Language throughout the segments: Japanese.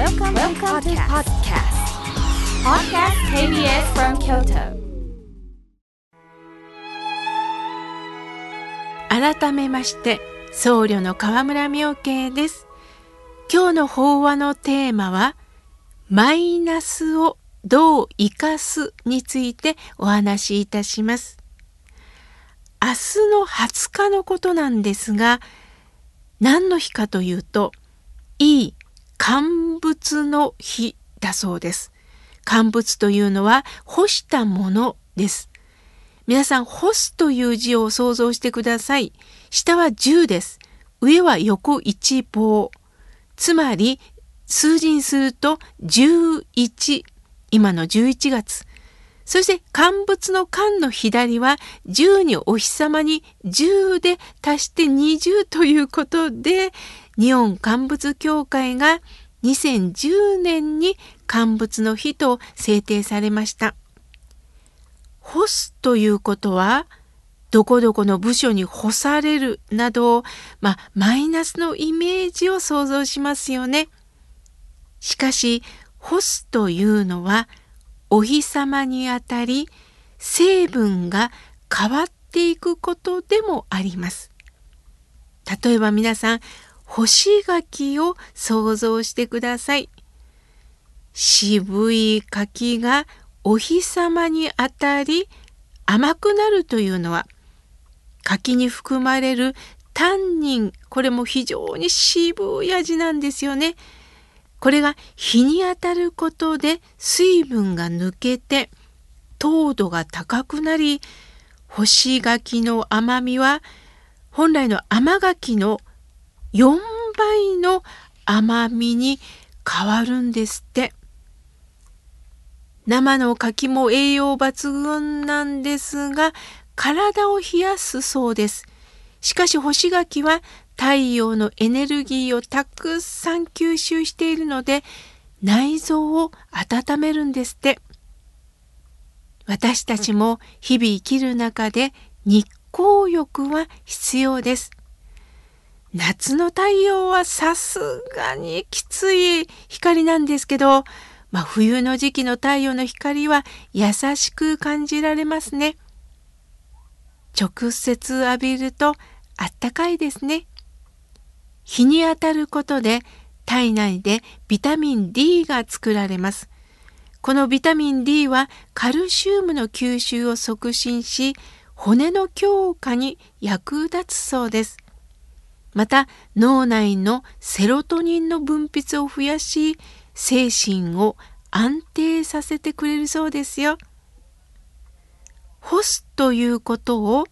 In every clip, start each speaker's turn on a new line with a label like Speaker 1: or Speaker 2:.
Speaker 1: Welcome, Welcome to podcast. Podcast KBS from Kyoto.
Speaker 2: 改めまして僧侶の河村明慶です今日の法話のテーマはマイナスをどう生かすについてお話しいたします明日の20日のことなんですが何の日かというといい乾物の日だそうです乾物というのは干したものです皆さん、干すという字を想像してください。下は10です。上は横一棒。つまり、数字にすると11。今の11月。そして乾物の乾の左は10にお日様に10で足して20ということで日本乾物協会が2010年に乾物の日と制定されました。干すということは、どこどこの部署に干されるなど、まあ、マイナスのイメージを想像しますよね。しかし、干すというのは、お日様にあたり、成分が変わっていくことでもあります。例えば皆さん、干し柿を想像してください。渋い柿がお日様に当たり甘くなるというのは柿に含まれるタンニンこれも非常に渋い味なんですよね。これが日に当たることで水分が抜けて糖度が高くなり干し柿の甘みは本来の甘柿の4倍の甘みに変わるんですって。生の柿も栄養抜群なんですが、体を冷やすそうです。しかし干し柿は太陽のエネルギーをたくさん吸収しているので、内臓を温めるんですって。私たちも日々生きる中で日光浴は必要です。夏の太陽はさすがにきつい光なんですけど、まあ、冬の時期の太陽の光は優しく感じられますね。直接浴びるとあったかいですね。日に当たることで体内でビタミン D が作られます。このビタミン D はカルシウムの吸収を促進し骨の強化に役立つそうです。また脳内のセロトニンの分泌を増やし精神を安定させてくれるそうですよ。干すということを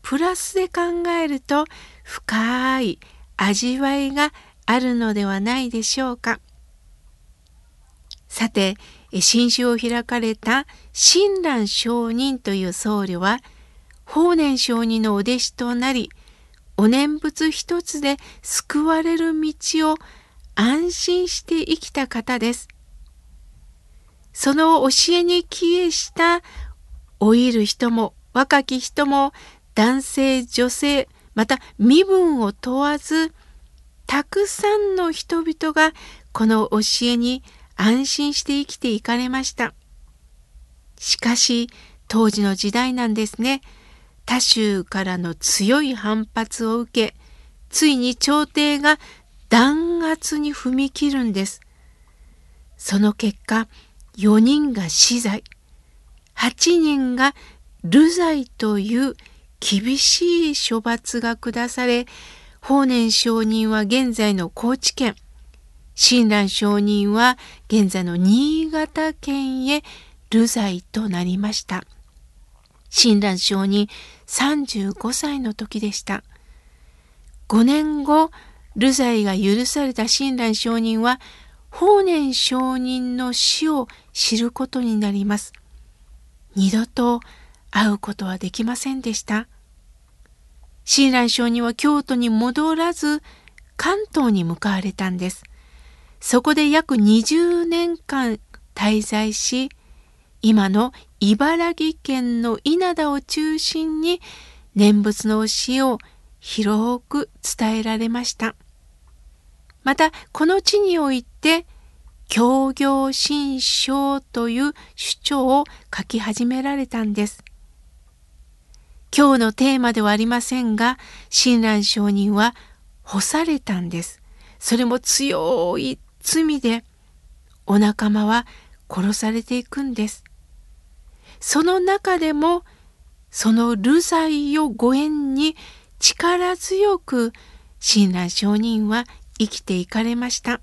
Speaker 2: プラスで考えると深い味わいがあるのではないでしょうか。さて、新種を開かれた親鸞上人という僧侶は法然上人のお弟子となりお念仏一つで救われる道を安心して生きた方です。その教えに帰依した老いる人も若き人も男性女性また身分を問わずたくさんの人々がこの教えに安心して生きていかれました。しかし当時の時代なんですね。他州からの強い反発を受けついに朝廷が弾圧に踏み切るんです。その結果4人が死罪8人が流罪という厳しい処罰が下され法然上人は現在の高知県親鸞上人は現在の新潟県へ流罪となりました。親鸞上人35歳の時でした。5年後、流罪が許された親鸞上人は、法然上人の死を知ることになります。二度と会うことはできませんでした。親鸞上人は京都に戻らず、関東に向かわれたんです。そこで約20年間滞在し、今の茨城県の稲田を中心に念仏の教えを広く伝えられました。またこの地において協業新章という主張を書き始められたんです。今日のテーマではありませんが、親鸞上人は干されたんです。それも強い罪で、お仲間は殺されていくんです。その中でも、その流罪をご縁に力強く親鸞上人は生きていかれました。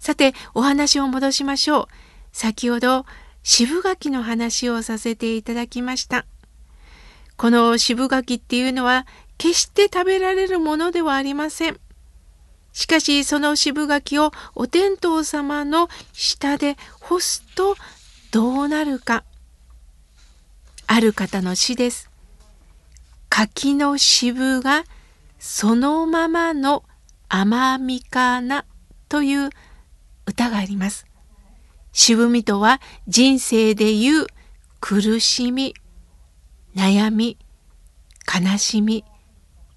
Speaker 2: さて、お話を戻しましょう。先ほど、渋柿の話をさせていただきました。この渋柿っていうのは決して食べられるものではありません。しかしその渋柿をお天道様の下で干すとどうなるか。ある方の詩です。柿の渋がそのままの甘みかなという歌があります。渋みとは人生でいう苦しみ、悩み、悲しみ、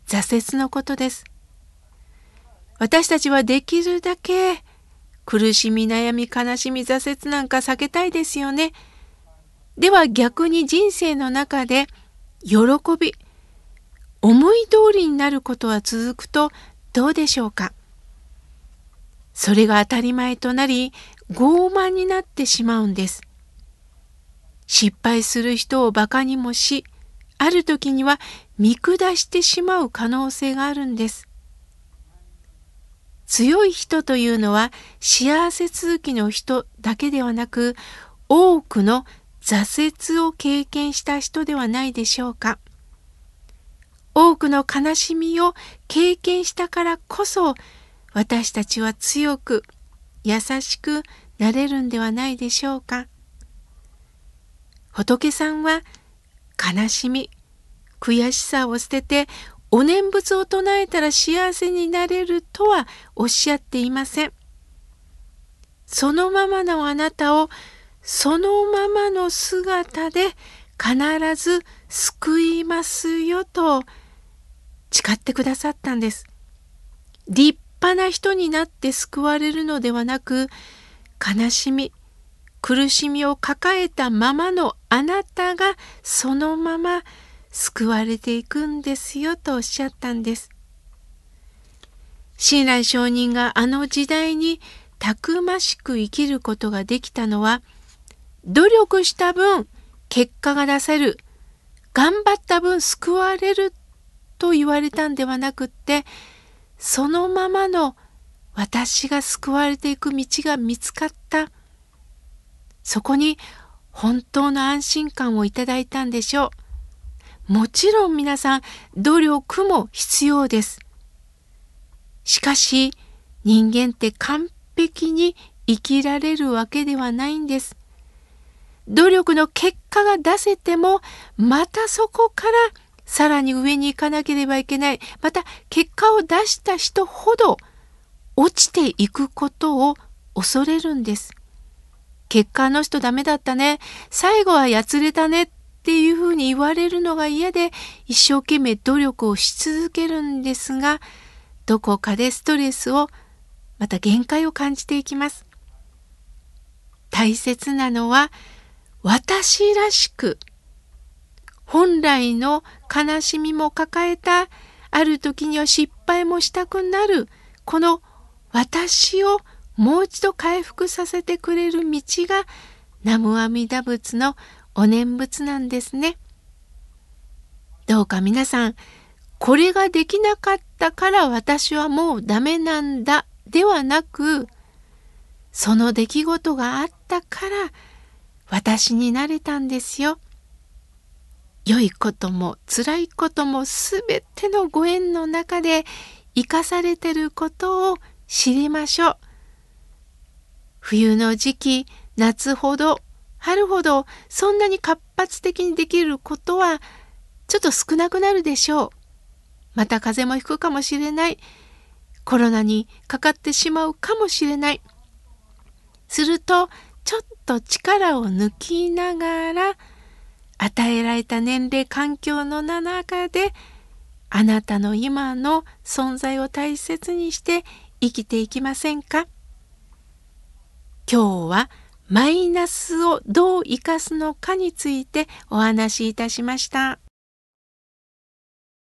Speaker 2: 挫折のことです。私たちはできるだけ苦しみ、悩み、悲しみ、挫折なんか避けたいですよね。では逆に人生の中で喜び、思い通りになることは続くとどうでしょうか？それが当たり前となり傲慢になってしまうんです。失敗する人をバカにもし、ある時には見下してしまう可能性があるんです。強い人というのは幸せ続きの人だけではなく多くの挫折を経験した人ではないでしょうか。多くの悲しみを経験したからこそ私たちは強く優しくなれるんではないでしょうか。仏さんは悲しみ、悔しさを捨ててお念仏を唱えたら幸せになれるとはおっしゃっていません。そのままのあなたをそのままの姿で必ず救いますよと誓ってくださったんです。立派な人になって救われるのではなく悲しみ苦しみを抱えたままのあなたがそのまま救われていくんですよとおっしゃったんです。親鸞上人があの時代にたくましく生きることができたのは努力した分結果が出せる頑張った分救われると言われたんではなくってそのままの私が救われていく道が見つかったそこに本当の安心感をいただいたんでしょうもちろん皆さん努力も必要ですしかし人間って完璧に生きられるわけではないんです努力の結果が出せてもまたそこからさらに上に行かなければいけない。また結果を出した人ほど落ちていくことを恐れるんです。結果の人ダメだったね。最後はやつれたねっていうふうに言われるのが嫌で一生懸命努力をし続けるんですが、どこかでストレスをまた限界を感じていきます。大切なのは私らしく本来の悲しみも抱えたある時には失敗もしたくなるこの私をもう一度回復させてくれる道が南無阿弥陀仏のお念仏なんですね。どうか皆さんこれができなかったから私はもうダメなんだではなくその出来事があったから私になれたんですよ。良いことも辛いこともすべてのご縁の中で生かされてることを知りましょう。冬の時期、夏ほど、春ほどそんなに活発的にできることはちょっと少なくなるでしょう。また風邪もひくかもしれない。コロナにかかってしまうかもしれない。するとちょっと力を抜きながら与えられた年齢環境の中であなたの今の存在を大切にして生きていきませんか？今日はマイナスをどう生かすのかについてお話しいたしました。